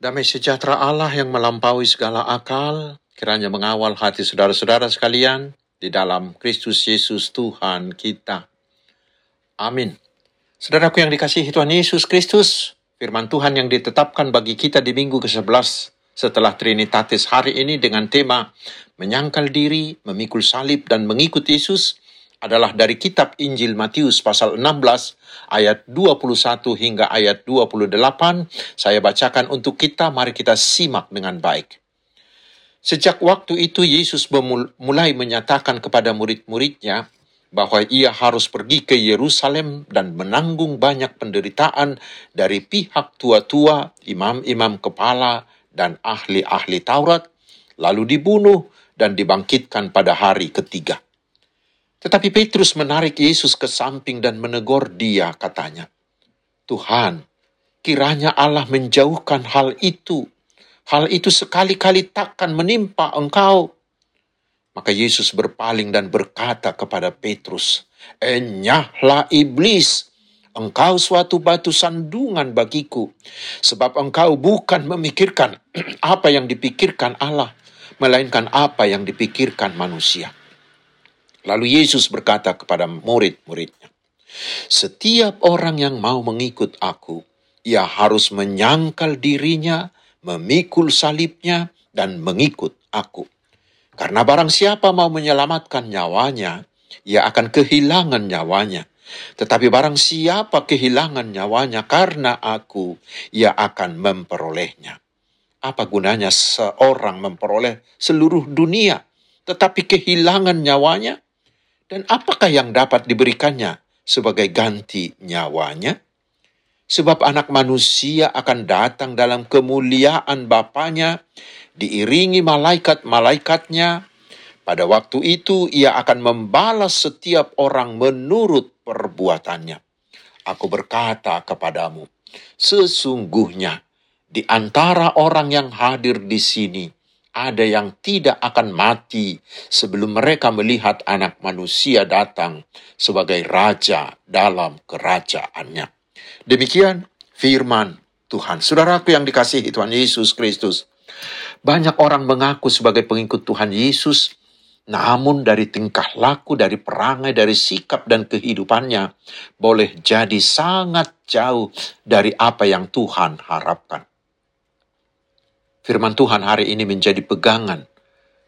Damai sejahtera Allah yang melampaui segala akal, kiranya mengawal hati saudara-saudara sekalian di dalam Kristus Yesus Tuhan kita. Amin. Saudaraku yang dikasihi Tuhan Yesus Kristus, firman Tuhan yang ditetapkan bagi kita di minggu ke-11 setelah Trinitatis hari ini dengan tema menyangkal diri, memikul salib, dan mengikut Yesus adalah dari kitab Injil Matius pasal 16 ayat 21 hingga ayat 28. Saya bacakan untuk kita, mari kita simak dengan baik. Sejak waktu itu Yesus mulai menyatakan kepada murid-muridnya bahwa ia harus pergi ke Yerusalem dan menanggung banyak penderitaan dari pihak tua-tua, imam-imam kepala, dan ahli-ahli Taurat, lalu dibunuh dan dibangkitkan pada hari ketiga. Tetapi Petrus menarik Yesus ke samping dan menegur dia, katanya, Tuhan, kiranya Allah menjauhkan hal itu. Hal itu sekali-kali takkan menimpa engkau. Maka Yesus berpaling dan berkata kepada Petrus, Enyahlah iblis, engkau suatu batu sandungan bagiku, sebab engkau bukan memikirkan apa yang dipikirkan Allah, melainkan apa yang dipikirkan manusia. Lalu Yesus berkata kepada murid-muridnya, setiap orang yang mau mengikut aku, ia harus menyangkal dirinya, memikul salibnya, dan mengikut aku. Karena barang siapa mau menyelamatkan nyawanya, ia akan kehilangan nyawanya. Tetapi barang siapa kehilangan nyawanya karena aku, ia akan memperolehnya. Apa gunanya seorang memperoleh seluruh dunia, tetapi kehilangan nyawanya? Dan apakah yang dapat diberikannya sebagai ganti nyawanya? Sebab anak manusia akan datang dalam kemuliaan Bapaknya, diiringi malaikat-malaikatnya, pada waktu itu ia akan membalas setiap orang menurut perbuatannya. Aku berkata kepadamu, sesungguhnya di antara orang yang hadir di sini ada yang tidak akan mati sebelum mereka melihat anak manusia datang sebagai raja dalam kerajaannya. Demikian firman Tuhan. Saudaraku yang dikasihi Tuhan Yesus Kristus. Banyak orang mengaku sebagai pengikut Tuhan Yesus, namun dari tingkah laku, dari perangai, dari sikap dan kehidupannya boleh jadi sangat jauh dari apa yang Tuhan harapkan. Firman Tuhan hari ini menjadi pegangan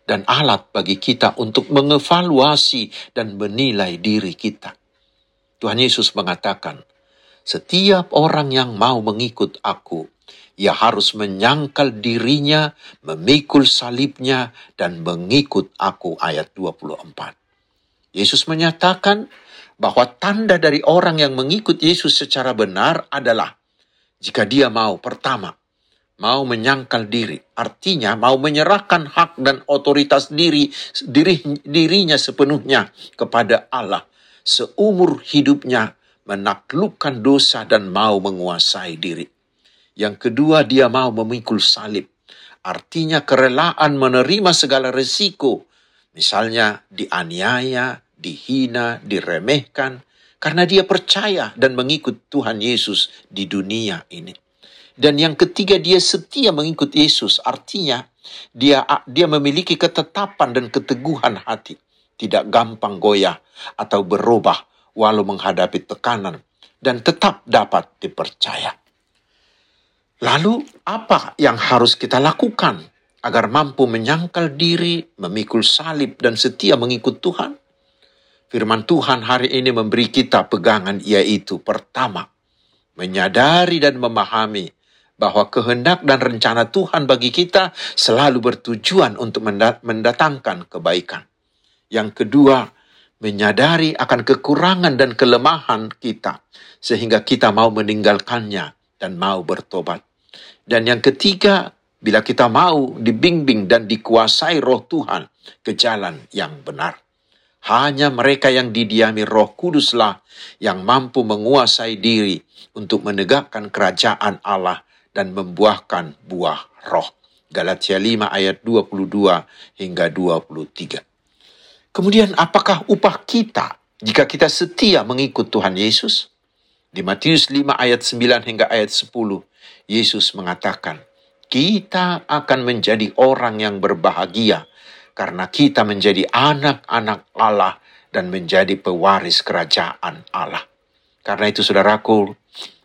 dan alat bagi kita untuk mengevaluasi dan menilai diri kita. Tuhan Yesus mengatakan, setiap orang yang mau mengikut aku, ia harus menyangkal dirinya, memikul salibnya, dan mengikut aku. Ayat 24. Yesus menyatakan bahwa tanda dari orang yang mengikut Yesus secara benar adalah jika dia mau pertama, mau menyangkal diri, artinya mau menyerahkan hak dan otoritas diri, diri dirinya sepenuhnya kepada Allah seumur hidupnya menaklukkan dosa dan mau menguasai diri. Yang kedua, dia mau memikul salib. Artinya kerelaan menerima segala resiko. Misalnya dianiaya, dihina, diremehkan. Karena dia percaya dan mengikut Tuhan Yesus di dunia ini. Dan yang ketiga dia setia mengikut Yesus. Artinya dia dia memiliki ketetapan dan keteguhan hati. Tidak gampang goyah atau berubah walau menghadapi tekanan. Dan tetap dapat dipercaya. Lalu, apa yang harus kita lakukan agar mampu menyangkal diri, memikul salib, dan setia mengikut Tuhan? Firman Tuhan hari ini memberi kita pegangan, yaitu pertama, menyadari dan memahami bahwa kehendak dan rencana Tuhan bagi kita selalu bertujuan untuk mendatangkan kebaikan. Yang kedua, menyadari akan kekurangan dan kelemahan kita, sehingga kita mau meninggalkannya dan mau bertobat. Dan yang ketiga, bila kita mau dibimbing dan dikuasai roh Tuhan ke jalan yang benar. Hanya mereka yang didiami roh kuduslah yang mampu menguasai diri untuk menegakkan kerajaan Allah dan membuahkan buah roh. Galatia 5 ayat 22 hingga 23. Kemudian apakah upah kita jika kita setia mengikut Tuhan Yesus? Di Matius 5 ayat 9 hingga ayat 10, Yesus mengatakan, kita akan menjadi orang yang berbahagia karena kita menjadi anak-anak Allah dan menjadi pewaris kerajaan Allah. Karena itu saudaraku,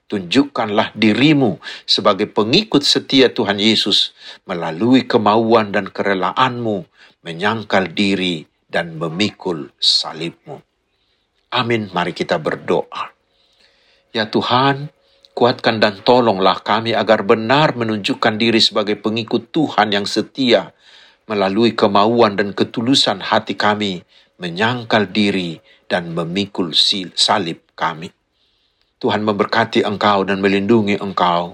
tunjukkanlah dirimu sebagai pengikut setia Tuhan Yesus melalui kemauan dan kerelaanmu menyangkal diri dan memikul salibmu. Amin, mari kita berdoa. Ya Tuhan, Kuatkan dan tolonglah kami agar benar menunjukkan diri sebagai pengikut Tuhan yang setia melalui kemauan dan ketulusan hati kami menyangkal diri dan memikul salib kami. Tuhan memberkati engkau dan melindungi engkau.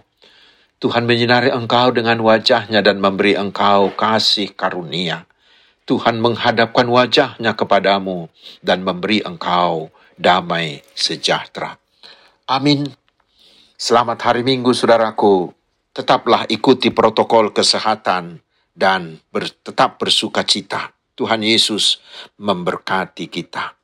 Tuhan menyinari engkau dengan wajahnya dan memberi engkau kasih karunia. Tuhan menghadapkan wajahnya kepadamu dan memberi engkau damai sejahtera. Amin. Selamat hari Minggu, saudaraku. Tetaplah ikuti protokol kesehatan dan ber, tetap bersuka cita. Tuhan Yesus memberkati kita.